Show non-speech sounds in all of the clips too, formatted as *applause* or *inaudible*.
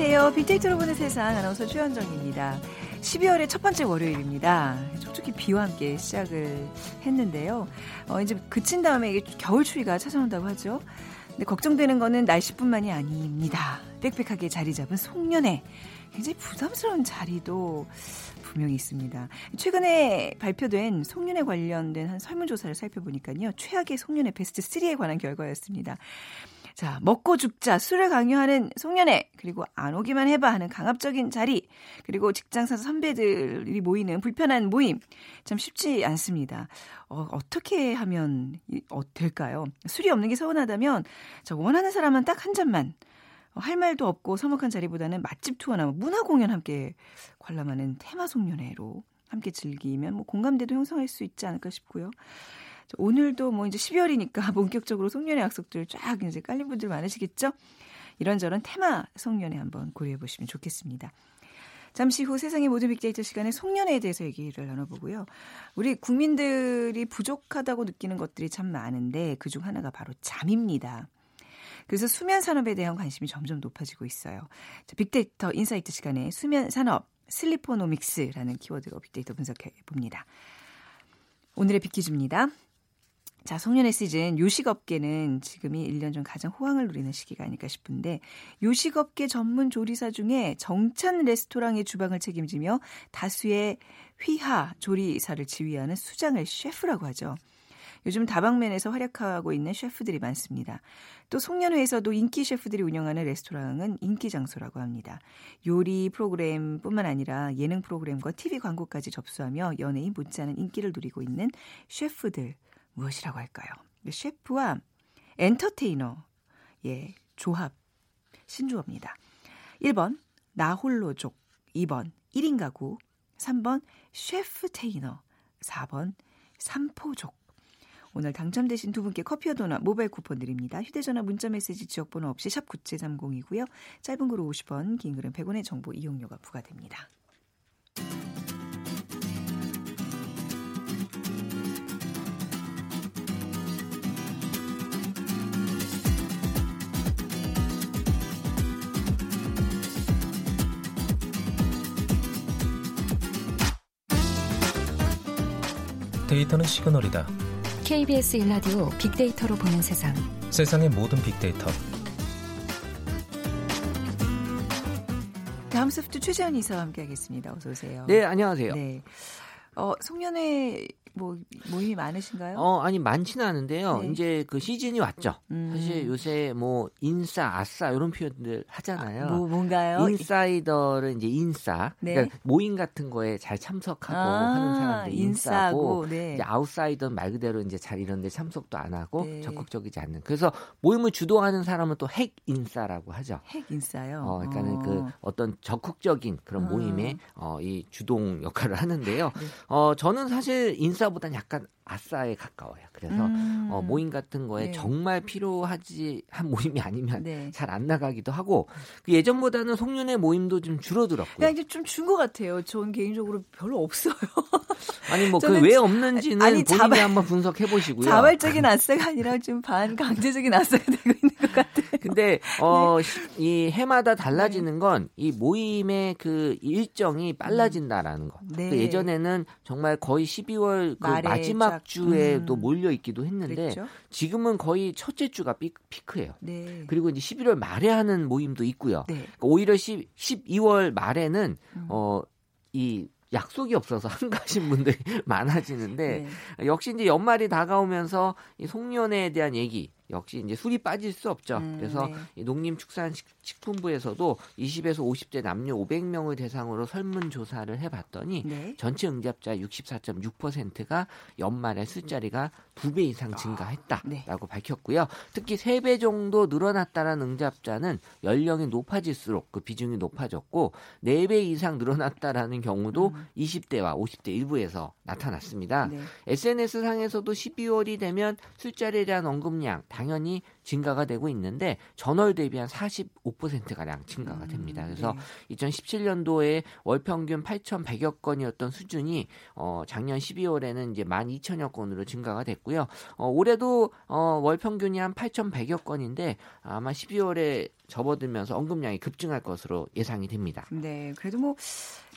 안녕하세요. 빅데이터로 보는 세상 아나운서 최현정입니다. 12월의 첫 번째 월요일입니다. 촉촉히 비와 함께 시작을 했는데요. 어, 이제 그친 다음에 겨울 추위가 찾아온다고 하죠. 근데 걱정되는 거는 날씨뿐만이 아닙니다. 빽빽하게 자리 잡은 송년회. 굉장히 부담스러운 자리도 분명히 있습니다. 최근에 발표된 송년회 관련된 한 설문조사를 살펴보니까요. 최악의 송년회 베스트 3에 관한 결과였습니다. 자, 먹고 죽자, 술을 강요하는 송년회, 그리고 안 오기만 해봐 하는 강압적인 자리, 그리고 직장사 선배들이 모이는 불편한 모임. 참 쉽지 않습니다. 어, 어떻게 하면 어, 될까요? 술이 없는 게 서운하다면, 저 원하는 사람은 딱 한 잔만. 어, 할 말도 없고 서먹한 자리보다는 맛집 투어나 뭐 문화 공연 함께 관람하는 테마 송년회로 함께 즐기면 뭐 공감대도 형성할 수 있지 않을까 싶고요. 오늘도 뭐 이제 12월이니까 *laughs* 본격적으로 송년회 약속들 쫙 이제 깔린 분들 많으시겠죠? 이런저런 테마 송년회 한번 고려해 보시면 좋겠습니다. 잠시 후 세상의 모든 빅데이터 시간에 송년회에 대해서 얘기를 나눠보고요. 우리 국민들이 부족하다고 느끼는 것들이 참 많은데 그중 하나가 바로 잠입니다. 그래서 수면 산업에 대한 관심이 점점 높아지고 있어요. 자, 빅데이터 insight 시간에 수면 산업 sleeponomics라는 키워드로 빅데이터 분석해 봅니다. 오늘의 빅키즈입니다. 자, 송년회 시즌 요식업계는 지금이 1년 전 가장 호황을 누리는 시기가 아닐까 싶은데 요식업계 전문 조리사 중에 정찬 레스토랑의 주방을 책임지며 다수의 휘하 조리사를 지휘하는 수장을 셰프라고 하죠. 요즘 다방면에서 활약하고 있는 셰프들이 많습니다. 또 송년회에서도 인기 셰프들이 운영하는 레스토랑은 인기 장소라고 합니다. 요리 프로그램뿐만 아니라 예능 프로그램과 TV 광고까지 접수하며 연예인 못지않은 인기를 누리고 있는 셰프들 무엇이라고 할까요? 셰프와 엔터테이너, 예, 조합, 신조어입니다. 1번, 나홀로족. 2번, 1인 가구. 3번, 셰프 테이너. 4번, 삼포족. 오늘 당첨되신 두 분께 커피와 도넛 모바일 쿠폰 드립니다. 휴대전화 문자메시지 지역번호 없이 샵 9730이고요. 짧은 글은 50원, 긴 글은 100원의 정보 이용료가 부과됩니다. 데이터는 시그널이다. KBS 일라디오 빅데이터로 보는 세상. 세상의 모든 빅데이터. 다음 소프트 최재현 이사와 함께하겠습니다. 어서 오세요. 네, 안녕하세요. 네. 어, 송년회 뭐 모임이 많으신가요? 어 아니 많지는 않은데요. 네. 이제 그 시즌이 왔죠. 음. 사실 요새 뭐 인싸, 아싸 이런 표현들 하잖아요. 뭐 뭔가요? 인사이더를 이제 인싸, 네. 그러니까 모임 같은 거에 잘 참석하고 아, 하는 사람들 인싸고, 네. 이제 아웃사이더는 말 그대로 이제 잘 이런데 참석도 안 하고 네. 적극적이지 않는. 그래서 모임을 주도하는 사람은 또 핵 인싸라고 하죠. 핵 인싸요. 어, 그러니까는 어. 그 어떤 적극적인 그런 아. 모임의 어, 이 주동 역할을 하는데요. 네. 어, 저는 사실 인싸 보단 약간 아싸에 가까워요. 그래서 음. 어, 모임 같은 거에 네. 정말 필요하지 한 모임이 아니면 네. 잘안 나가기도 하고 그 예전보다는 송년회 모임도 좀 줄어들었고요. 야, 이제 좀 준 것 같아요. 전 개인적으로 별로 없어요. *laughs* 아니 뭐 그 왜 없는지는 아니, 본인이 자발- 한번 분석해 보시고요. 자발적인 아싸가 아니라 좀 반강제적인 아싸가 되고 있는 것 같아요. *laughs* 근데 어, 네. 시- 이 해마다 달라지는 건 이 모임의 그 일정이 빨라진다라는 거. 네. 그 예전에는 정말 거의 12월 그 마지막 쫙, 주에도 음. 몰려 있기도 했는데 그랬죠? 지금은 거의 첫째 주가 피, 피크예요. 네. 그리고 이제 11월 말에 하는 모임도 있고요. 네. 그러니까 오히려 10, 12월 말에는 음. 어이 약속이 없어서 한가하신 분들이 *laughs* 많아지는데 네. 역시 이제 연말이 다가오면서 이 송년회에 대한 얘기 역시 이제 술이 빠질 수 없죠. 음, 그래서 네. 이 농림축산식 품부에서도 20에서 50대 남녀 500명을 대상으로 설문 조사를 해봤더니 네. 전체 응답자 64.6%가 연말에 술자리가 두 배 이상 네. 증가했다라고 밝혔고요. 특히 세 배 정도 늘어났다는 응답자는 연령이 높아질수록 그 비중이 높아졌고 네 배 이상 늘어났다라는 경우도 20대와 50대 일부에서 나타났습니다. 네. SNS 상에서도 12월이 되면 술자리에 대한 언급량 당연히 증가가 되고 있는데 전월 대비 한 45%가량 증가가 됩니다. 그래서 네. 2017년도에 월 평균 8,100여 건이었던 수준이 어 작년 12월에는 이제 12,000여 건으로 증가가 됐고요. 어 올해도 어 월 평균이 한 8,100여 건인데 아마 12월에 접어들면서 언급량이 급증할 것으로 예상이 됩니다. 네, 그래도 뭐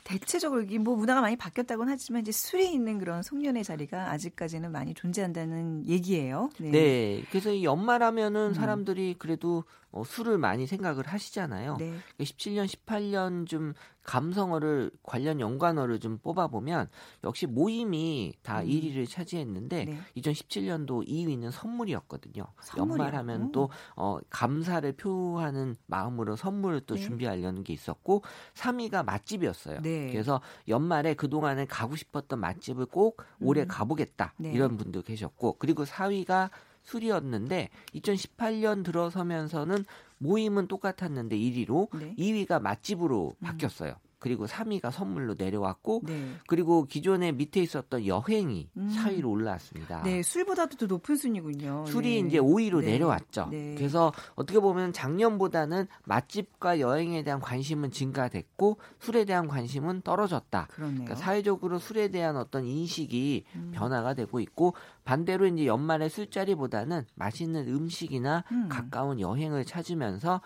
대체적으로 이뭐 문화가 많이 바뀌었다고는 하지만 이제 술이 있는 그런 송년회 자리가 아직까지는 많이 존재한다는 얘기예요. 네. 그래서 이 연말하면은 음. 사람들이 그래도 어, 술을 많이 생각을 하시잖아요. 네. 17년, 18년 좀 감성어를 관련 연관어를 좀 뽑아보면 역시 모임이 다 음. 1위를 차지했는데 네. 2017년도 2위는 선물이었거든요. 선물이요? 연말하면 음. 또 어, 감사를 표하는 마음으로 선물을 또 네. 준비하려는 게 있었고 3위가 맛집이었어요. 네. 그래서 연말에 그동안에 가고 싶었던 맛집을 꼭 올해 음. 가보겠다 네. 이런 분도 계셨고 그리고 4위가 술이었는데 2018년 들어서면서는 모임은 똑같았는데 1위로 네. 2위가 맛집으로 음. 바뀌었어요. 그리고 3위가 선물로 내려왔고 네. 그리고 기존에 밑에 있었던 여행이 음. 4위로 올라왔습니다. 네, 술보다도 더 높은 순위군요. 술이 네. 이제 5위로 네. 내려왔죠. 네. 그래서 어떻게 보면 작년보다는 맛집과 여행에 대한 관심은 증가됐고 술에 대한 관심은 떨어졌다. 그렇네요. 그러니까 사회적으로 술에 대한 어떤 인식이 음. 변화가 되고 있고 반대로 이제 연말에 술자리보다는 맛있는 음식이나 음. 가까운 여행을 찾으면서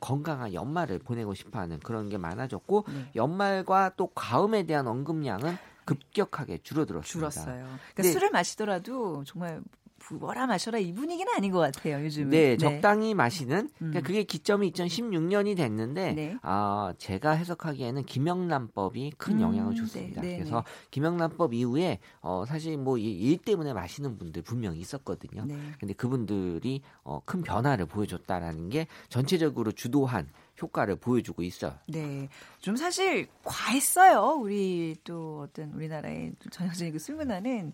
건강한 연말을 보내고 싶어하는 그런 게 많아졌고 네. 연말과 또 과음에 대한 언급량은 급격하게 줄어들었습니다. 줄었어요. 그러니까 네. 술을 마시더라도 정말 부어라 마셔라 이 분위기는 아닌 것 같아요. 요즘은. 네, 적당히 마시는. 그러니까 음. 그게 기점이 2016년이 됐는데, 네. 아 제가 해석하기에는 김영란법이 큰 영향을 음, 줬습니다. 네, 네, 그래서 김영란법 이후에 어 사실 뭐 일 때문에 마시는 분들 분명히 있었거든요. 네. 근데 그분들이 어, 큰 변화를 보여줬다라는 게 전체적으로 주도한 효과를 보여주고 있어요. 네. 좀 사실 과했어요. 우리 또 어떤 우리나라의 또 전형적인 그 술 문화는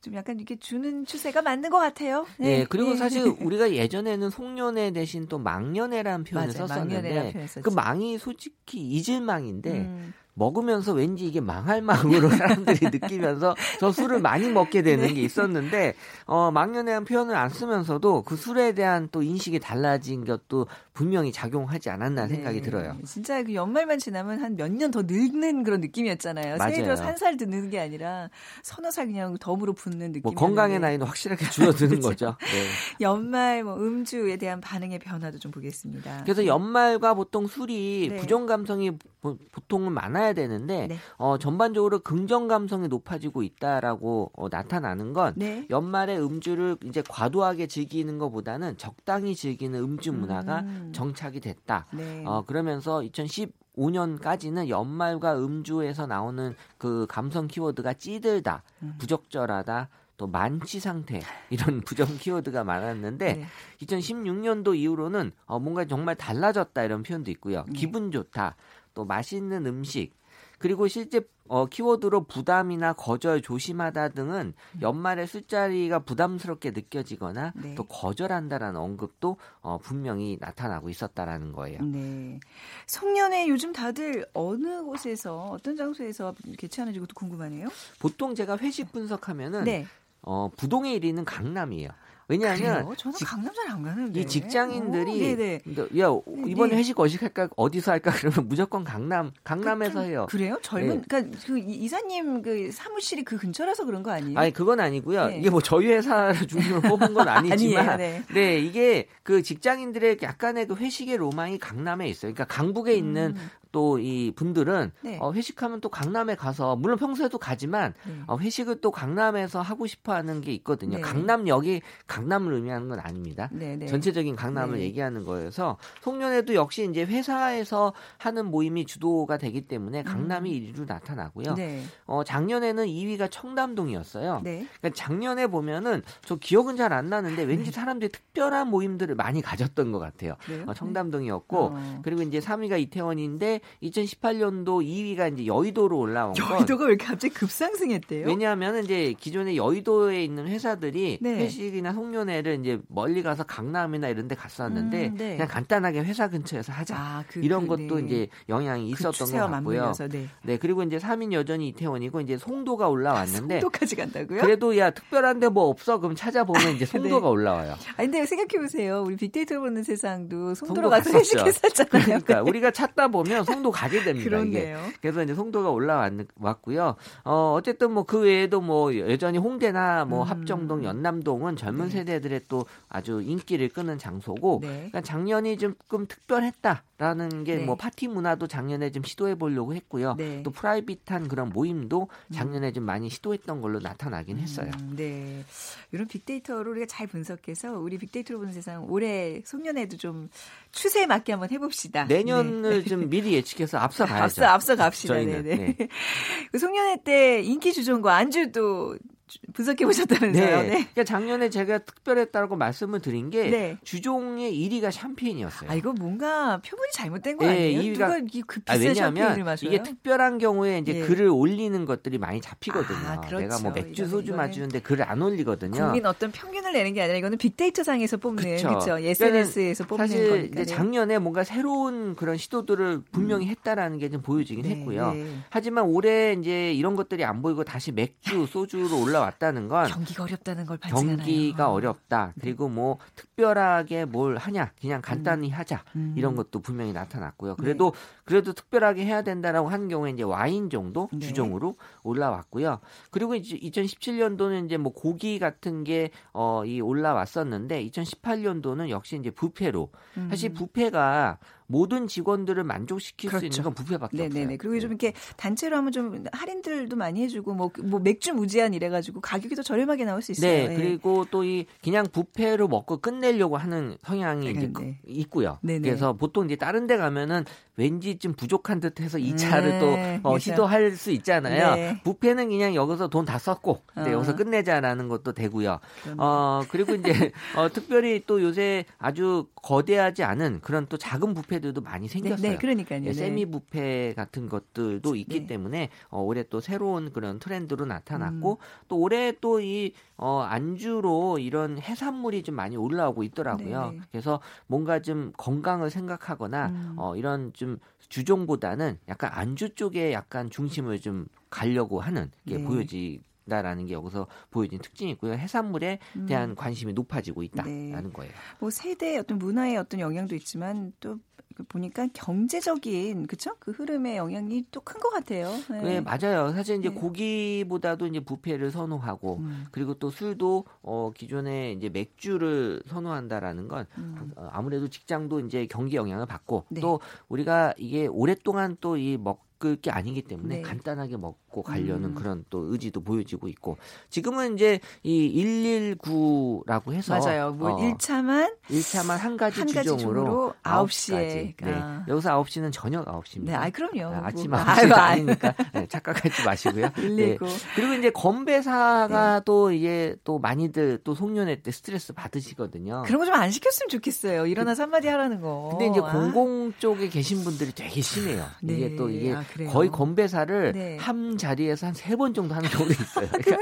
좀 약간 이렇게 주는 추세가 맞는 것 같아요. 네, 그리고 예. 사실 우리가 예전에는 송년회 대신 또 망년회라는 표현을 맞아요. 망년회라는 썼었는데 표현 썼지. 그 망이 솔직히 잊을 망인데 음, 먹으면서 왠지 이게 망할 마음으로 *laughs* 사람들이 느끼면서 저 술을 많이 먹게 되는 네. 게 있었는데 어 망년회한 표현을 안 쓰면서도 그 술에 대한 또 인식이 달라진 것도 분명히 작용하지 않았나 네. 생각이 들어요. 진짜 그 연말만 지나면 한 몇 년 더 늙는 그런 느낌이었잖아요. 새해 들어서 한살 드는 게 아니라 서너 살 그냥 덤으로 붙는 느낌. 뭐 건강의 나이는 확실하게 줄어드는 *laughs* 그렇죠. 거죠. 네. 연말 뭐 음주에 대한 반응의 변화도 좀 보겠습니다. 그래서 연말과 보통 술이 네. 부정 감성이 보- 보통은 많아 야 되는데 네. 어, 전반적으로 긍정 감성이 높아지고 있다라고 어, 나타나는 건 네. 연말에 음주를 이제 과도하게 즐기는 것보다는 적당히 즐기는 음주 문화가 음. 정착이 됐다. 네. 어, 그러면서 2015년까지는 연말과 음주에서 나오는 그 감성 키워드가 찌들다, 음. 부적절하다, 또 만취 상태 이런 *laughs* 부정 키워드가 많았는데 네. 2016년도 이후로는 어, 뭔가 정말 달라졌다 이런 표현도 있고요. 네. 기분 좋다, 또 맛있는 음식, 그리고 실제 어, 키워드로 부담이나 거절 조심하다 등은 연말에 술자리가 부담스럽게 느껴지거나 네. 또 거절한다라는 언급도 어, 분명히 나타나고 있었다라는 거예요. 네. 송년회 요즘 다들 어느 곳에서 어떤 장소에서 개최하는지 그것도 궁금하네요. 보통 제가 회식 분석하면은 네. 어, 부동의 1위는 강남이에요. 왜냐하면 그래요? 저는 직- 강남 잘 안 가는데. 이 직장인들이 어, 네네. 근데 야 이번에 네. 회식 어디 할까 어디서 할까 그러면 무조건 강남 강남에서 좀 해요. 그래요? 젊은 네. 그러니까 그 이- 이사님 그 사무실이 그 근처라서 그런 거 아니에요? 아니 그건 아니고요. 네. 이게 뭐 저희 회사를 중심으로 뽑은 건 *laughs* 아니지만 아니에요, 네. 네, 이게 그 직장인들의 약간의 그 회식의 로망이 강남에 있어요. 그러니까 강북에 있는 음. 또 이 분들은 네. 어, 회식하면 또 강남에 가서 물론 평소에도 가지만 네. 어, 회식을 또 강남에서 하고 싶어 하는 게 있거든요. 네. 강남역이 강남을 의미하는 건 아닙니다. 네, 네. 전체적인 강남을 네. 얘기하는 거여서 송년회도 역시 이제 회사에서 하는 모임이 주도가 되기 때문에 강남이 1위로 나타나고요. 음. 네. 어, 작년에는 2위가 청담동이었어요. 네. 그러니까 작년에 보면은 저 기억은 잘 안 나는데 왠지 사람들이 특별한 모임들을 많이 가졌던 것 같아요. 어, 청담동이었고 어. 그리고 이제 3위가 이태원인데 근데 2018년도 2위가 이제 여의도로 올라온 건 여의도가 왜 이렇게 갑자기 급상승했대요? 왜냐하면 이제 기존에 여의도에 있는 회사들이 네. 회식이나 송년회를 이제 멀리 가서 강남이나 이런 데 갔었는데 음, 네. 그냥 간단하게 회사 근처에서 하자. 아, 그, 이런 그, 것도 네. 이제 영향이 그 있었던 추세와 것 같고요. 네. 네, 그리고 이제 3인 여전히 이태원이고 이제 송도가 올라왔는데 송도까지 간다고요? 그래도 야 특별한 데 뭐 없어 그럼 찾아보면 이제 *laughs* 송도가 네. 올라와요. 아 근데 생각해 보세요. 우리 빅데이터 보는 세상도 송도로 송도 가서. 회식했었잖아요. 그러니까 우리가 찾다 보면 송도 가게 됩니다. 이게. 그렇네요. 그래서 이제 송도가 올라왔고요. 어, 어쨌든 뭐 그 외에도 뭐 여전히 홍대나 뭐 음. 합정동, 연남동은 젊은 네. 세대들의 또 아주 인기를 끄는 장소고 네. 그러니까 작년이 조금 특별했다라는 게 네. 뭐 파티 문화도 작년에 좀 시도해 보려고 했고요. 네. 또 프라이빗한 그런 모임도 작년에 좀 많이 시도했던 걸로 나타나긴 했어요. 음, 네. 이런 빅데이터를 우리가 잘 분석해서 우리 빅데이터로 보는 세상 올해 송년회도 좀 추세에 맞게 한번 해봅시다. 내년을 네. 좀 미리 예측해서 앞서 가야죠. 앞서 앞서 갑시다. 저희는. 네네. 네. 그 송년회 때 인기 주종과 안주도 분석해 보셨다면서요? 네. 그러니까 작년에 제가 특별했다고 말씀을 드린 게 네. 주종의 1위가 샴페인이었어요. 아 이거 뭔가 표본이 잘못된 거 네, 아니에요? 이유가- 누가 이그 아, 비싼 샴페인을 왜냐하면 마셔요? 이게 특별한 경우에 이제 예. 글을 올리는 것들이 많이 잡히거든요. 아, 그렇죠. 내가 뭐 맥주, 소주 마시는데 글을 안 올리거든요. 국민 어떤 평균을 내는 게 아니라 이거는 빅데이터 상에서 뽑는. 그렇죠. SNS에서 뽑는 사실 거니까. 이제 작년에 뭔가 새로운 그런 시도들을 분명히 했다라는 게 좀 보여지긴 네, 했고요. 네. 하지만 올해 이제 이런 것들이 안 보이고 다시 맥주, 소주로 올라 왔다는 건 경기가 어렵다는 걸 반증하나요? 경기가 어렵다. 그리고 뭐 특별하게 뭘 하냐, 그냥 간단히 하자 음. 이런 것도 분명히 나타났고요. 그래도 그래도 특별하게 해야 된다라고 한 경우에 이제 와인 정도 네. 주종으로 올라왔고요. 그리고 이제 2017년도는 이제 뭐 고기 같은 게 어 이 올라왔었는데 2018년도는 역시 이제 부페로 음. 사실 부페가 모든 직원들을 만족시킬 수 그렇죠. 있는 건 부페밖에 네네네. 없어요. 그리고 좀 이렇게 단체로 하면 좀 할인들도 많이 해주고 뭐, 뭐 맥주 무제한 이래가지고 가격이 더 저렴하게 나올 수 있어요. 네, 예. 그리고 또 이 그냥 부페로 먹고 끝내려고 하는 성향이 이제 네, 그- 네. 있고요. 네네. 그래서 보통 이제 다른 데 가면은 왠지 좀 부족한 듯해서 이 차를 네, 또 어, 그렇죠. 시도할 수 있잖아요. 네. 부페는 그냥 여기서 돈 다 썼고 이제 어. 여기서 끝내자라는 것도 되고요. 어 그리고 이제 어, 특별히 또 요새 아주 거대하지 않은 그런 또 작은 부페 들도 많이 네, 생겼어요. 네, 그러니까요. 예, 네. 세미 부페 같은 것들도 있기 네. 때문에 어, 올해 또 새로운 그런 트렌드로 나타났고 음. 또 올해 또 이 어, 안주로 이런 해산물이 좀 많이 올라오고 있더라고요. 네. 그래서 뭔가 좀 건강을 생각하거나 음. 어, 이런 좀 주종보다는 약간 안주 쪽에 약간 중심을 좀 가려고 하는 게 네. 보여지. 다라는 게 여기서 보여진 특징이 있고요. 해산물에 대한 관심이 높아지고 있다라는 음. 네. 거예요. 뭐 세대 어떤 문화의 어떤 영향도 있지만 또 보니까 경제적인 그쵸 그 흐름의 영향이 또 큰 것 같아요. 네. 네, 맞아요. 사실 이제 네. 고기보다도 이제 부페를 선호하고 음. 그리고 또 술도 어 기존에 이제 맥주를 선호한다라는 건 음. 어, 아무래도 직장도 이제 경기 영향을 받고 네. 또 우리가 이게 오랫동안 또 이 먹을 게 아니기 때문에 네. 간단하게 먹고 가려는 음. 그런 또 의지도 보여지고 있고 지금은 이제 이 119라고 해서 맞아요. 뭐 어, 1차만 1차만 한 가지 한 가지 주종으로 종으로 9 9시에. 네. 아. 여기서 9시는 저녁 9시입니다. 네, 아 그럼요. 아, 아침 뭐, 9시가 아유, 아니니까 네, 착각하지 마시고요. *laughs* 네. 119. 그리고 이제 건배사가 네. 또 이게 또 많이들 또 송년회 때 스트레스 받으시거든요. 그런 거 좀 안 시켰으면 좋겠어요. 일어나서 한마디 하라는 거. 근데 이제 아. 공공 쪽에 계신 분들이 되게 심해요. 네. 이게 또 이게 아? 거의 건배사를 네. 한 자리에서 한 세 번 정도 하는 경우도 있어요. *laughs* 그러니까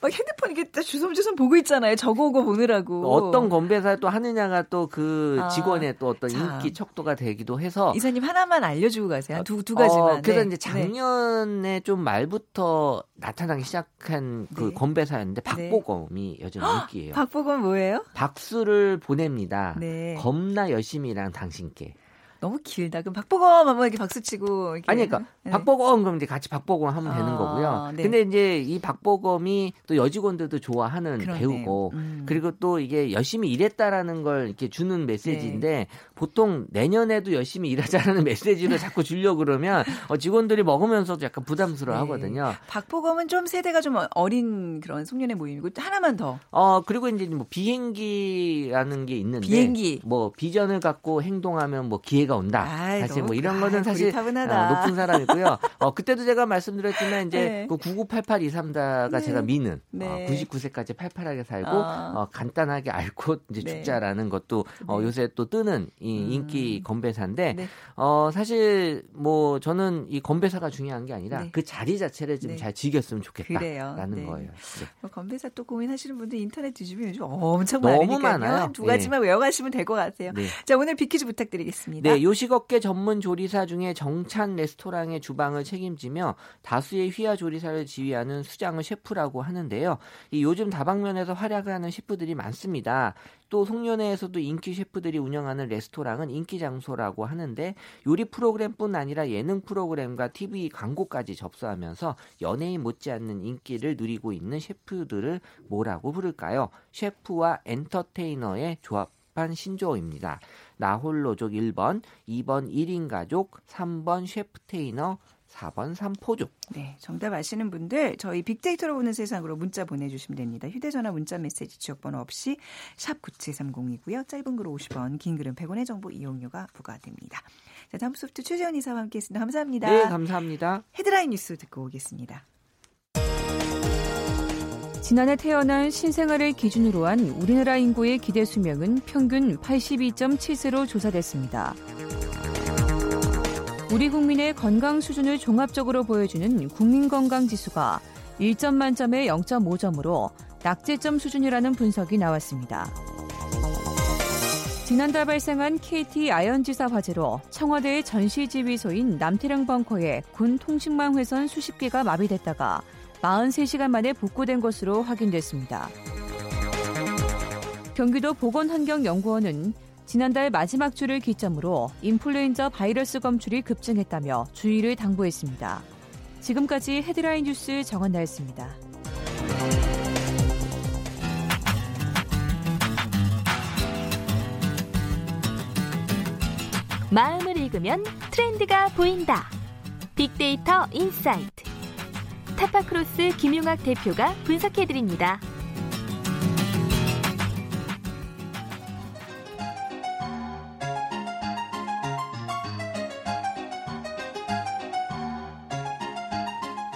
막 핸드폰 이렇게 딱 주섬주섬 보고 있잖아요. 적어오고 보느라고. 어떤 건배사 또 하느냐가 또그 아, 직원의 또 어떤 참. 인기 척도가 되기도 해서 이사님 하나만 알려주고 가세요. 한두두 가지만. 어, 그래서 네. 이제 작년에 좀 말부터 나타나기 시작한 그 네. 건배사였는데 박보검이 여전히 인기예요. 네. 박보검 뭐예요? 박수를 보냅니다. 네. 겁나 열심히 일한 당신께. 너무 길다. 그럼 박보검 한번 이렇게 박수 치고. 이렇게. 아니, 그러니까 네. 박보검 그럼 이제 같이 박보검 하면 되는 아, 거고요. 네. 근데 이제 이 박보검이 또 여직원들도 좋아하는 그러네. 배우고 음. 그리고 또 이게 열심히 일했다라는 걸 이렇게 주는 메시지인데 네. 보통 내년에도 열심히 일하자라는 *laughs* 메시지를 자꾸 주려고 그러면 어, 직원들이 먹으면서도 약간 부담스러워 네. 하거든요. 박보검은 좀 세대가 좀 어린 그런 송년회 모임이고 하나만 더. 어 그리고 이제 뭐 비행기라는 게 있는데 비행기. 뭐 비전을 갖고 행동하면 뭐 기회가 나이가 온다. 아이, 사실 뭐 이런 아, 거는 사실. 어, 높은 사람이고요. 어, 그때도 제가 말씀드렸지만 이제 네. 그 998823다가 네. 제가 미는 네. 어, 99세까지 팔팔하게 살고 아. 어, 간단하게 앓고 이제 네. 죽자라는 것도 어, 네. 요새 또 뜨는 이 음. 인기 건배사인데 네. 어, 사실 뭐 저는 이 건배사가 중요한 게 아니라 네. 그 자리 자체를 좀 네. 잘 즐겼으면 좋겠다라는. 거예요. 네. 뭐 건배사 또 고민하시는 분들 인터넷 뒤집으면 요즘 엄청 많으니까요. 많아요. 한두 가지만 외워가시면 될 것 같아요. 네. 자 오늘 비키즈 부탁드리겠습니다. 네, 요식업계 전문 조리사 중에 정찬 레스토랑의 주방을 책임지며 다수의 휘하 조리사를 지휘하는 수장을 셰프라고 하는데요. 이 요즘 다방면에서 활약을 하는 셰프들이 많습니다. 또 송년회에서도 인기 셰프들이 운영하는 레스토랑은 인기 장소라고 하는데 요리 프로그램뿐 아니라 예능 프로그램과 TV 광고까지 접수하면서 연예인 못지않는 인기를 누리고 있는 셰프들을 뭐라고 부를까요? 셰프와 엔터테이너의 조합 한 신조어입니다. 나홀로족 1번, 2번 1인 가족, 3번 셰프테이너, 4번 삼포족. 네, 정답 아시는 분들 저희 빅데이터로 보는 세상으로 문자 보내주시면 됩니다. 휴대전화 문자 메시지 지역번호 없이 샵 9730이고요. 짧은 글 50원, 긴 글은 100원의 정보 이용료가 부과됩니다. 자, 다음 소프트 최재원 이사와 함께했습니다. 감사합니다. 네, 감사합니다. 헤드라인 뉴스 듣고 오겠습니다. 지난해 태어난 신생아를 기준으로 한 우리나라 인구의 기대 수명은 평균 82.7세로 조사됐습니다. 우리 국민의 건강 수준을 종합적으로 보여주는 국민건강지수가 1점 만점에 0.5점으로 낙제점 수준이라는 분석이 나왔습니다. 지난달 발생한 KT 아연지사 화재로 청와대의 전시지휘소인 남태령 벙커에 군 통신망 회선 수십 개가 마비됐다가 43시간 만에 복구된 것으로 확인됐습니다. 경기도 보건환경연구원은 지난달 마지막 주를 기점으로 인플루엔자 바이러스 검출이 급증했다며 주의를 당부했습니다. 지금까지 헤드라인 뉴스 정한나였습니다. 마음을 읽으면 트렌드가 보인다. 빅데이터 insight. 타파크로스 김용학 대표가 분석해드립니다.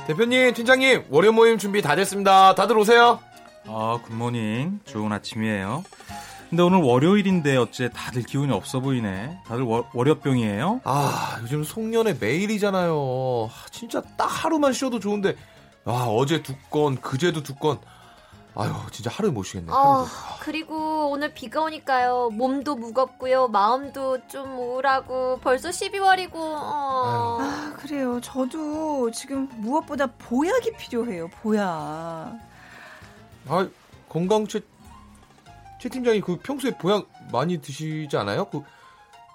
대표님, 팀장님, 월요 모임 준비 다 됐습니다. 다들 오세요. 아, 굿모닝. 좋은 아침이에요. 근데 오늘 월요일인데 어째 다들 기운이 없어 보이네. 다들 월, 월요병이에요? 아, 요즘 송년회 매일이잖아요. 아, 진짜 딱 하루만 쉬어도 좋은데, 아, 어제 두 건, 그제도 두 건. 아유, 진짜 하루 못 쉬겠네. 아, 하루도. 그리고 오늘 비가 오니까요. 몸도 무겁고요. 마음도 좀 우울하고 벌써 12월이고. 어. 아, 그래요. 저도 지금 무엇보다 보약이 필요해요. 보약. 아, 건강 최, 최 팀장이 그 평소에 보약 많이 드시지 않아요? 그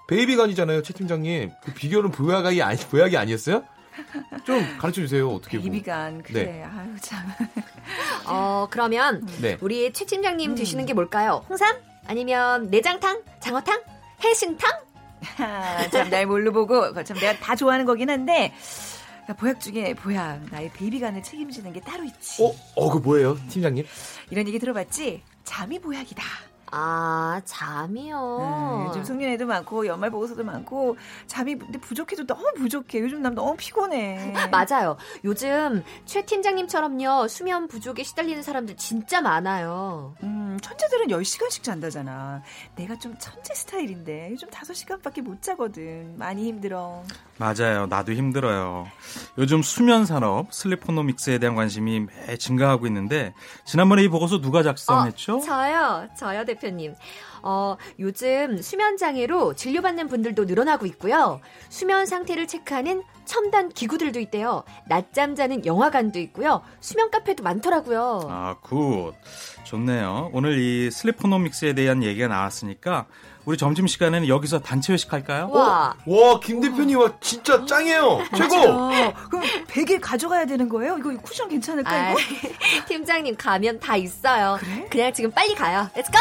베이비간이잖아요, 최 팀장님. 그 비결은 보약이 아니 보약이 아니었어요? 좀 가르쳐 주세요. 어떻게 뭐. 비비간 그래. 아유 참. 어, 그러면 네. 우리 최 팀장님 음. 드시는 게 뭘까요? 홍삼? 아니면 내장탕? 장어탕? 해신탕? 아, 참날 뭘로 보고 그거 참 내가 다 좋아하는 거긴 한데 나 보약 중에 보약 나의 베이비간을 책임지는 게 따로 있지. 어, 어, 그 뭐예요, 팀장님? 이런 얘기 들어봤지? 잠이 보약이다. 아, 잠이요. 음, 요즘 송년회도 많고 연말 보고서도 많고 잠이 근데 부족해도 너무 부족해. 요즘 난 너무 피곤해. *laughs* 맞아요. 요즘 최 팀장님처럼요. 수면 부족에 시달리는 사람들 진짜 많아요. 음, 천재들은 10시간씩 잔다잖아. 내가 좀 천재 스타일인데 요즘 5시간밖에 못 자거든. 많이 힘들어. 맞아요. 나도 힘들어요. 요즘 수면 산업, 슬리포노믹스에 대한 관심이 매 증가하고 있는데 지난번에 이 보고서 누가 작성했죠? 어, 저요. 저요, 대표님. 어, 요즘 수면 장애로 진료받는 분들도 늘어나고 있고요. 수면 상태를 체크하는 첨단 기구들도 있대요. 낮잠 자는 영화관도 있고요. 수면 카페도 많더라고요. 아, good. 좋네요. 오늘 이 sleeponomics에 대한 얘기가 나왔으니까 우리 점심시간에는 여기서 단체 회식 할까요? 와. 와, 김 대표님, 와, 진짜 짱이에요. 최고! 어, 그럼 100일 가져가야 되는 거예요? 이거 쿠션 괜찮을까 아, 이거? *laughs* 팀장님 가면 다 있어요. 그래? 그냥 지금 빨리 가요. Let's go!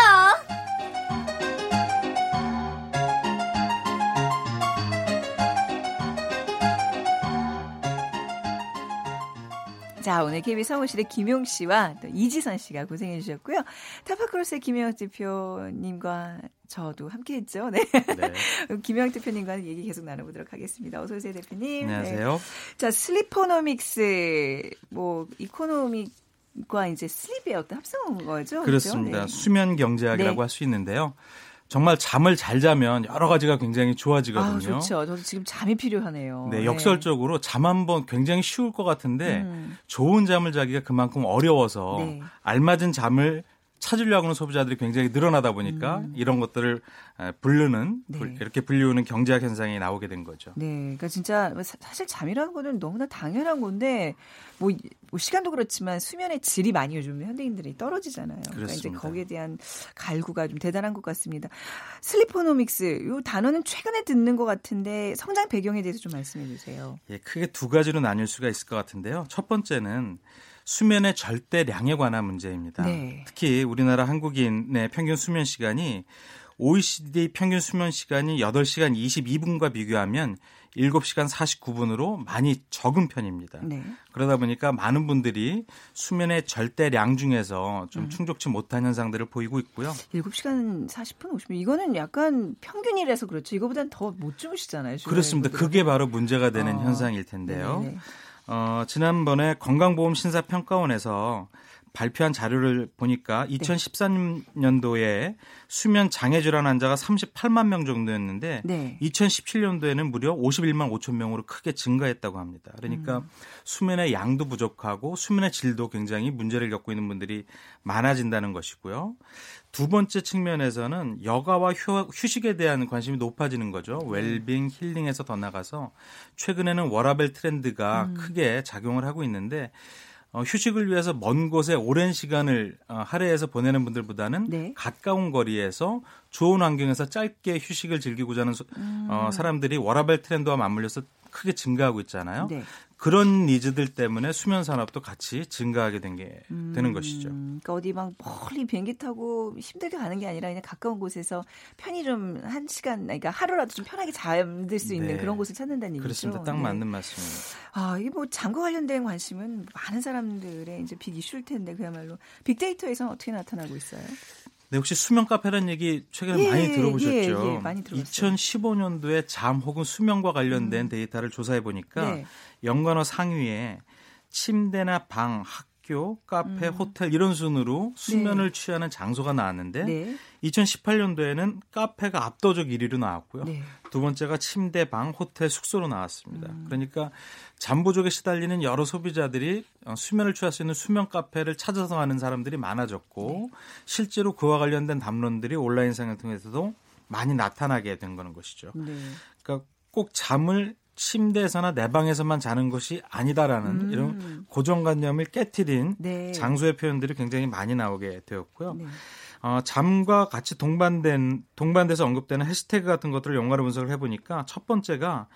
자, 오늘 KBS 성우실의 김용 씨와 또 이지선 씨가 고생해 주셨고요. 타파크로스의 김용학 대표님과 저도 함께 했죠. 네. 네. *laughs* 김용학 대표님과는 얘기 계속 나눠보도록 하겠습니다. 어서 오세요, 대표님. 안녕하세요. 네. 자, sleeponomics, 뭐, economic 과 이제 sleep의 어떤 합성한 거죠? 그렇습니다. 그렇죠? 수면 경제학이라고 네. 할수 있는데요. 정말 잠을 잘 자면 여러 가지가 굉장히 좋아지거든요. 아, 좋죠. 저도 지금 잠이 필요하네요. 네, 역설적으로 잠한 번 굉장히 쉬울 것 같은데 음. 좋은 잠을 자기가 그만큼 어려워서 네. 알맞은 잠을 찾으려고 하는 소비자들이 굉장히 늘어나다 보니까 이런 것들을 음. 네. 불- 이렇게 불리우는 경제학 현상이 나오게 된 거죠. 네, 그러니까 진짜 사- 사실 잠이라는 거는 너무나 당연한 건데 뭐, 이- 뭐 시간도 그렇지만 수면의 질이 많이 요즘 현대인들이 떨어지잖아요. 그러니까 이제 그렇습니다. 거기에 대한 갈구가 좀 대단한 것 같습니다. 슬리포노믹스 이 단어는 최근에 듣는 것 같은데 성장 배경에 대해서 좀 말씀해 주세요. 예, 크게 두 가지로 나뉠 수가 있을 것 같은데요. 첫 번째는 수면의 절대량에 관한 문제입니다. 네. 특히 우리나라 한국인의 평균 수면 시간이 OECD 평균 수면 시간이 8시간 22분과 비교하면 7시간 49분으로 많이 적은 편입니다. 네. 그러다 보니까 많은 분들이 수면의 절대량 중에서 좀 음. 충족치 못한 현상들을 보이고 있고요. 7시간 40분 50분 이거는 약간 평균이라서 그렇죠. 이거보다는 더 못 주무시잖아요. 그렇습니다. 그게 바로 문제가 되는 어. 현상일 텐데요. 네네. 어, 지난번에 건강보험 심사평가원에서 발표한 자료를 보니까 네. 2013년도에 수면 장애 질환 환자가 38만 명 정도였는데 네. 2017년도에는 무려 51만 5천 명으로 크게 증가했다고 합니다. 그러니까 음. 수면의 양도 부족하고 수면의 질도 굉장히 문제를 겪고 있는 분들이 많아진다는 것이고요. 두 번째 측면에서는 여가와 휴, 휴식에 대한 관심이 높아지는 거죠. 네. 웰빙, 힐링에서 더 나가서 최근에는 워라벨 트렌드가 음. 크게 작용을 하고 있는데 어, 휴식을 위해서 먼 곳에 오랜 시간을 어, 할애해서 보내는 분들보다는 네. 가까운 거리에서 좋은 환경에서 짧게 휴식을 즐기고자 하는 소- 음. 어, 사람들이 워라벨 트렌드와 맞물려서 크게 증가하고 있잖아요. 네. 그런 니즈들 때문에 수면 산업도 같이 증가하게 된게 음, 되는 것이죠. 그러니까 어디 막 멀리 비행기 타고 힘들게 가는 게 아니라 그냥 가까운 곳에서 편히 좀 한 시간, 그러니까 하루라도 좀 편하게 잠들 수 있는 네. 그런 곳을 찾는다는 얘기죠. 그렇습니다. 딱 네. 맞는 말씀입니다. 아, 이게 뭐 잠과 관련된 관심은 많은 사람들의 이제 빅 이슈일 텐데 그야말로 빅데이터에서는 어떻게 나타나고 있어요? 네, 혹시 수면 카페라는 얘기 최근에 예, 많이 들어보셨죠? 예, 예, 많이 들어봤어요. 2015년도에 잠 혹은 수면과 관련된 데이터를 조사해 보니까 네. 연관어 상위에 침대나 방, 학교, 카페, 음. 호텔 이런 순으로 수면을 취하는 장소가 나왔는데 네. 2018년도에는 카페가 압도적 1위로 나왔고요. 네. 두 번째가 침대, 방, 호텔, 숙소로 나왔습니다. 음. 그러니까 잠 부족에 시달리는 여러 소비자들이 어, 수면을 취할 수 있는 수면 카페를 찾아서 가는 사람들이 많아졌고 네. 실제로 그와 관련된 담론들이 온라인상을 통해서도 많이 나타나게 된 거는 것이죠. 네. 그러니까 꼭 잠을 침대에서나 내 방에서만 자는 것이 아니다라는 음. 이런 고정관념을 깨뜨린 네. 장소의 표현들이 굉장히 많이 나오게 되었고요. 네. 어, 잠과 같이 동반된 동반돼서 언급되는 해시태그 같은 것들을 연관을 분석을 해보니까 첫 번째가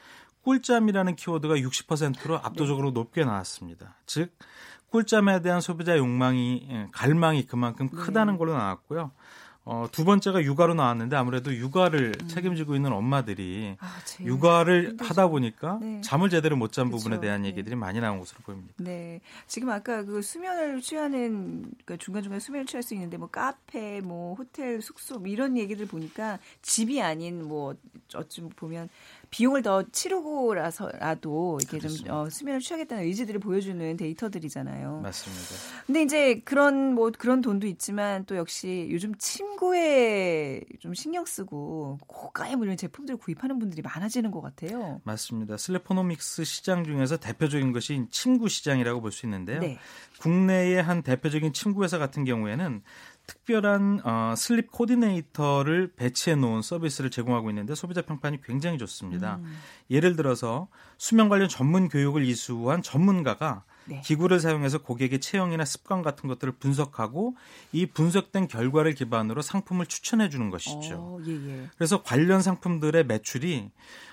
꿀잠이라는 키워드가 60%로 압도적으로 높게 나왔습니다. 즉 꿀잠에 대한 소비자 욕망이 예, 갈망이 그만큼 크다는 걸로 나왔고요. 어, 두 번째가 육아로 나왔는데 아무래도 육아를 책임지고 있는 엄마들이 아, 육아를 힘들죠. 하다 보니까 네. 잠을 제대로 못 잔. 부분에 대한 네. 얘기들이 많이 나온 것으로 보입니다. 네. 지금 아까 그 수면을 취하는, 그러니까 중간중간 수면을 취할 수 있는데 뭐 카페, 뭐 호텔, 숙소 뭐 이런 얘기들 보니까 집이 아닌 뭐 어쩜 보면 비용을 더 치르고라서라도 이렇게 좀 그렇습니다. 어, 수면을 취하겠다는 의지들을 보여주는 데이터들이잖아요. 맞습니다. 근데 이제 그런 뭐 그런 돈도 있지만 또 역시 요즘 침구에 좀 신경 쓰고 고가의 물론 제품들을 구입하는 분들이 많아지는 것 같아요. 맞습니다. sleeponomics 시장 중에서 대표적인 것이 침구 시장이라고 볼 수 있는데요. 네. 국내의 한 대표적인 침구 회사 같은 경우에는 특별한 어, sleep 코디네이터를 배치해 놓은 서비스를 제공하고 있는데 소비자 평판이 굉장히 좋습니다. 음. 예를 들어서 수면 관련 전문 교육을 이수한 전문가가 네. 기구를 사용해서 고객의 체형이나 습관 같은 것들을 분석하고 이 분석된 결과를 기반으로 상품을 추천해 주는 것이죠. 어, 예, 예. 그래서 관련 상품들의 매출이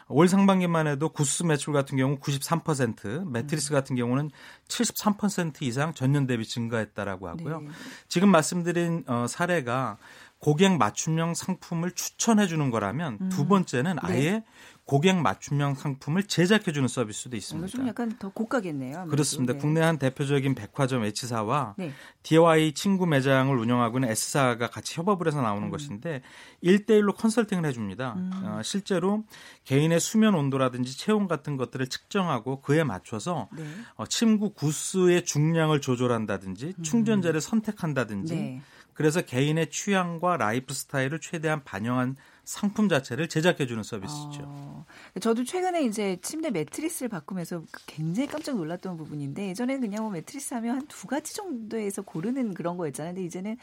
올 상반기만 해도 구스 매출 같은 경우 93%, 매트리스 같은 경우는 73% 이상 전년 대비 증가했다라고 하고요. 네. 지금 말씀드린 어, 사례가 고객 맞춤형 상품을 추천해 주는 거라면 두 번째는 아예 고객 맞춤형 상품을 제작해주는 서비스도 있습니다. 좀 약간 더 고가겠네요. 아무래도. 그렇습니다. 네. 국내 한 대표적인 백화점 H사와 네. DIY 침구 매장을 운영하고 있는 S사가 같이 협업을 해서 나오는 음. 것인데 1대1로 컨설팅을 해줍니다. 어, 실제로 개인의 수면 온도라든지 체온 같은 것들을 측정하고 그에 맞춰서 네. 어, 침구 goose의 중량을 조절한다든지 충전재를 선택한다든지 음. 네. 그래서 개인의 취향과 라이프 스타일을 최대한 반영한 상품 자체를 제작해주는 서비스죠. 어, 저도 최근에 이제 침대 매트리스를 바꾸면서 굉장히 깜짝 놀랐던 부분인데 예전에는 그냥 뭐 매트리스 하면 한 두 가지 정도에서 고르는 그런 거였잖아요. 근데 이제는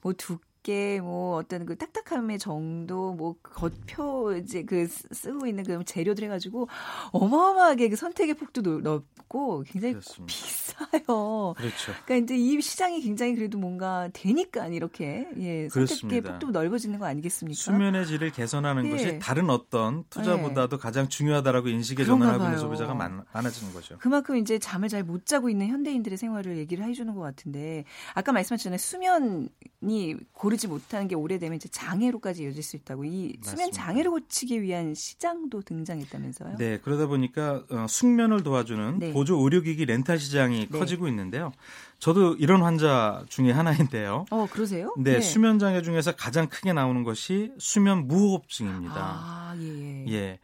뭐 두 께, 뭐 어떤 그 딱딱함의 정도, 뭐 겉표 이제 그 쓰- 쓰고 있는 그 재료들 해가지고 어마어마하게 그 선택의 폭도 넓- 넓고 굉장히 그렇습니다. 비싸요. 그렇죠. 그러니까 이제 이 시장이 굉장히 그래도 뭔가 되니까 이렇게 예, 선택의. 폭도 넓어지는 거 아니겠습니까? 수면의 질을 개선하는 네. 것이 다른 어떤 투자보다도 가장 중요하다라고 인식에 전환하고 있는. 소비자가 많, 많아지는 거죠. 그만큼 이제 잠을 잘 못 자고 있는 현대인들의 생활을 얘기를 해주는 것 같은데 아까 말씀하셨잖아요 수면이 고 르지 못하는 게 오래되면 이제 장애로까지 이어질 수 있다고 이 수면 맞습니다. 장애를 고치기 위한 시장도 등장했다면서요? 네, 그러다 보니까 어, 숙면을 도와주는 네. 보조 의료기기 렌탈 시장이 네. 커지고 있는데요. 저도 이런 환자 중에 하나인데요. 어 그러세요? 네, 수면 장애 중에서 가장 크게 나오는 것이 수면 무호흡증입니다. 아 예. 예. 예.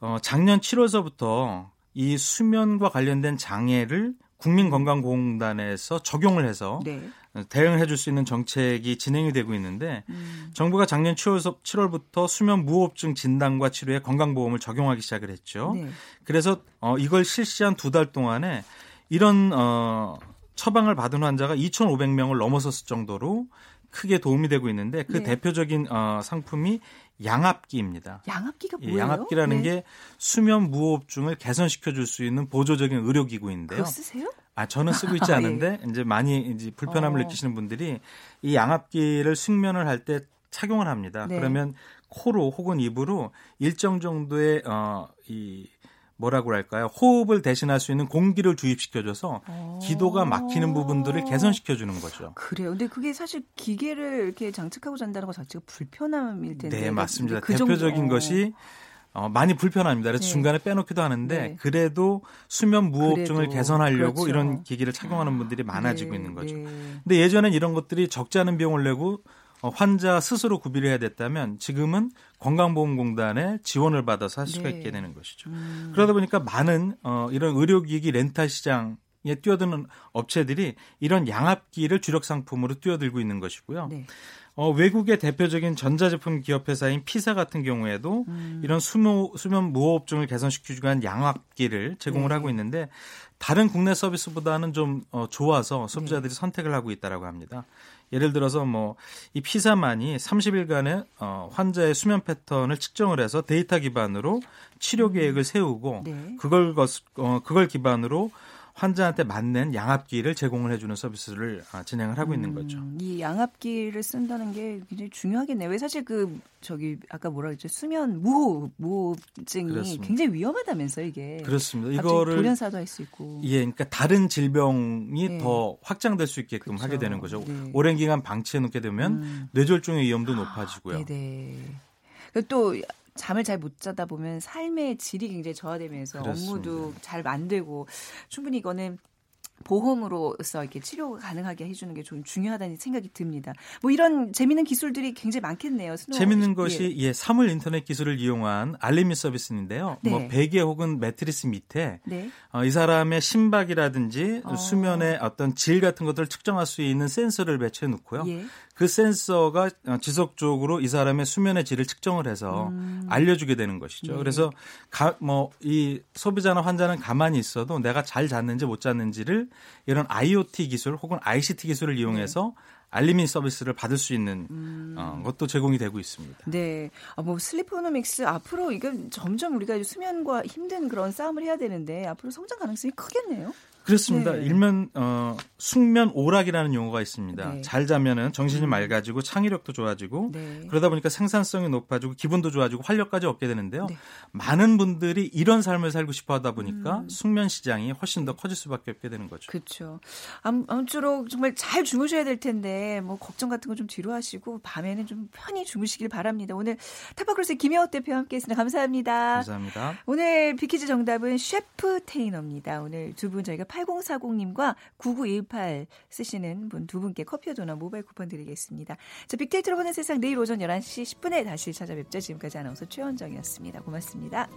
어, 작년 7월서부터 이 수면과 관련된 장애를 국민건강보험공단에서 적용을 해서 네. 대응해 줄 수 있는 정책이 진행이 되고 있는데 음. 정부가 작년 7월, 7월 부터 수면 무호흡증 진단과 치료에 건강보험을 적용하기 시작을 했죠. 네. 그래서 어, 이걸 실시한 두 달 동안에 이런 어, 처방을 받은 환자가 2,500명을 넘어섰을 정도로 크게 도움이 되고 있는데 그 네. 대표적인 어, 상품이 양압기입니다. 양압기가 이 뭐예요? 양압기라는 네. 게 수면 무호흡증을 개선시켜 줄 수 있는 보조적인 의료 기구인데요. 그거 쓰세요? 아, 저는 쓰고 있지 아, *laughs* 않은데 이제 많이 이제 불편함을 어. 느끼시는 분들이 이 양압기를 숙면을 할 때 착용을 합니다. 네. 그러면 코로 혹은 입으로 일정 정도의 어이 뭐라고 할까요? 호흡을 대신할 수 있는 공기를 주입시켜줘서 기도가 막히는 부분들을 개선시켜 주는 거죠. 그래요. 근데 그게 사실 기계를 이렇게 장착하고 잔다는 것 자체가 불편함일 텐데. 네, 맞습니다. 그 정도- 대표적인 어. 것이 어, 많이 불편합니다. 그래서 네. 중간에 빼놓기도 하는데 네. 그래도 수면 무호흡증을 그래도, 개선하려고 그렇죠. 이런 기기를 착용하는 분들이 많아지고 네, 있는 거죠. 네. 근데 예전엔 이런 것들이 적지 않은 비용을 내고 어, 환자 스스로 구비를 해야 됐다면 지금은 건강보험공단의 지원을 받아서 할 수가 네. 있게 되는 것이죠. 음. 그러다 보니까 많은 어, 이런 의료기기 렌탈 시장 에 뛰어드는 업체들이 이런 양압기를 주력 상품으로 뛰어들고 있는 것이고요. 네. 어, 외국의 대표적인 전자제품 기업 회사인 피사 같은 경우에도 음. 이런 수면, 수면 무호흡증을 개선시키기 위한 양압기를 제공을 네. 하고 있는데 다른 국내 서비스보다는 좀 어, 좋아서 소비자들이 선택을 하고 있다라고 합니다. 예를 들어서 뭐 이 피사만이 30일간의 어, 환자의 수면 패턴을 측정을 해서 데이터 기반으로 치료 계획을 세우고 네. 그걸 것- 어, 그걸 기반으로 환자한테 맞는 양압기를 제공을 해주는 서비스를 아, 진행을 하고 있는 거죠. 음, 이 양압기를 쓴다는 게 굉장히 중요하겠네요. 왜 사실 그 저기 아까 뭐라 그랬죠? 수면 무호흡 무호흡증이 그렇습니다. 굉장히 위험하다면서 이게. 그렇습니다. 이거를 돌연사도 할 수 있고. 예, 그러니까 다른 질병이 네. 더 확장될 수 있게끔 그쵸. 하게 되는 거죠. 네. 오랜 기간 방치해 놓게 되면 음. 뇌졸중의 위험도 높아지고요. 네네. 그리고 또 잠을 잘 못 자다 보면 삶의 질이 굉장히 저하되면서 그렇습니다. 업무도 잘 안 되고 충분히 이거는 보험으로서 이렇게 치료가 가능하게 해주는 게 좀 중요하다는 생각이 듭니다. 뭐 이런 재미있는 기술들이 굉장히 많겠네요. 스노우- 재밌는 예. 것이 예, 사물 인터넷 기술을 이용한 알림이 서비스인데요. 네. 뭐 베개 혹은 매트리스 밑에 네. 어, 이 사람의 심박이라든지 어. 수면의 어떤 질 같은 것들을 측정할 수 있는 센서를 배치해 놓고요. 예. 그 센서가 어, 지속적으로 이 사람의 수면의 질을 측정을 해서 음. 알려주게 되는 것이죠. 네. 그래서 뭐 이 소비자나 환자는 가만히 있어도 내가 잘 잤는지 못 잤는지를 이런 IoT 기술 혹은 ICT 기술을 이용해서 알림인 서비스를 받을 수 있는 어, 것도 제공이 되고 있습니다. 네. 아, 뭐 슬리포노믹스 앞으로 이건 점점 우리가 수면과 힘든 그런 싸움을 해야 되는데 앞으로 성장 가능성이 크겠네요. 그렇습니다. 네. 일면 어, 숙면 오락이라는 용어가 있습니다. 네. 잘 자면은 정신이 음. 맑아지고 창의력도 좋아지고 네. 그러다 보니까 생산성이 높아지고 기분도 좋아지고 활력까지 얻게 되는데요. 네. 많은 분들이 이런 삶을 살고 싶어 하다 보니까 음. 숙면 시장이 훨씬 더 커질 수밖에 없게 되는 거죠. 그렇죠. 암, 아무쪼록 정말 잘 주무셔야 될 텐데 뭐 걱정 같은 거 좀 뒤로 하시고 밤에는 좀 편히 주무시길 바랍니다. 오늘 타파크로스의 김용학 대표와 함께했습니다. 감사합니다. 감사합니다. 오늘 빅퀴즈 정답은 셰프테이너입니다. 오늘 두 분 저희가 8040님과 9918 쓰시는 분 두 분께 커피와 도넛 모바일 쿠폰 드리겠습니다. 자, 빅데이터로 보는 세상 내일 오전 11시 10분에 다시 찾아뵙죠. 지금까지 아나운서 최원정이었습니다. 고맙습니다.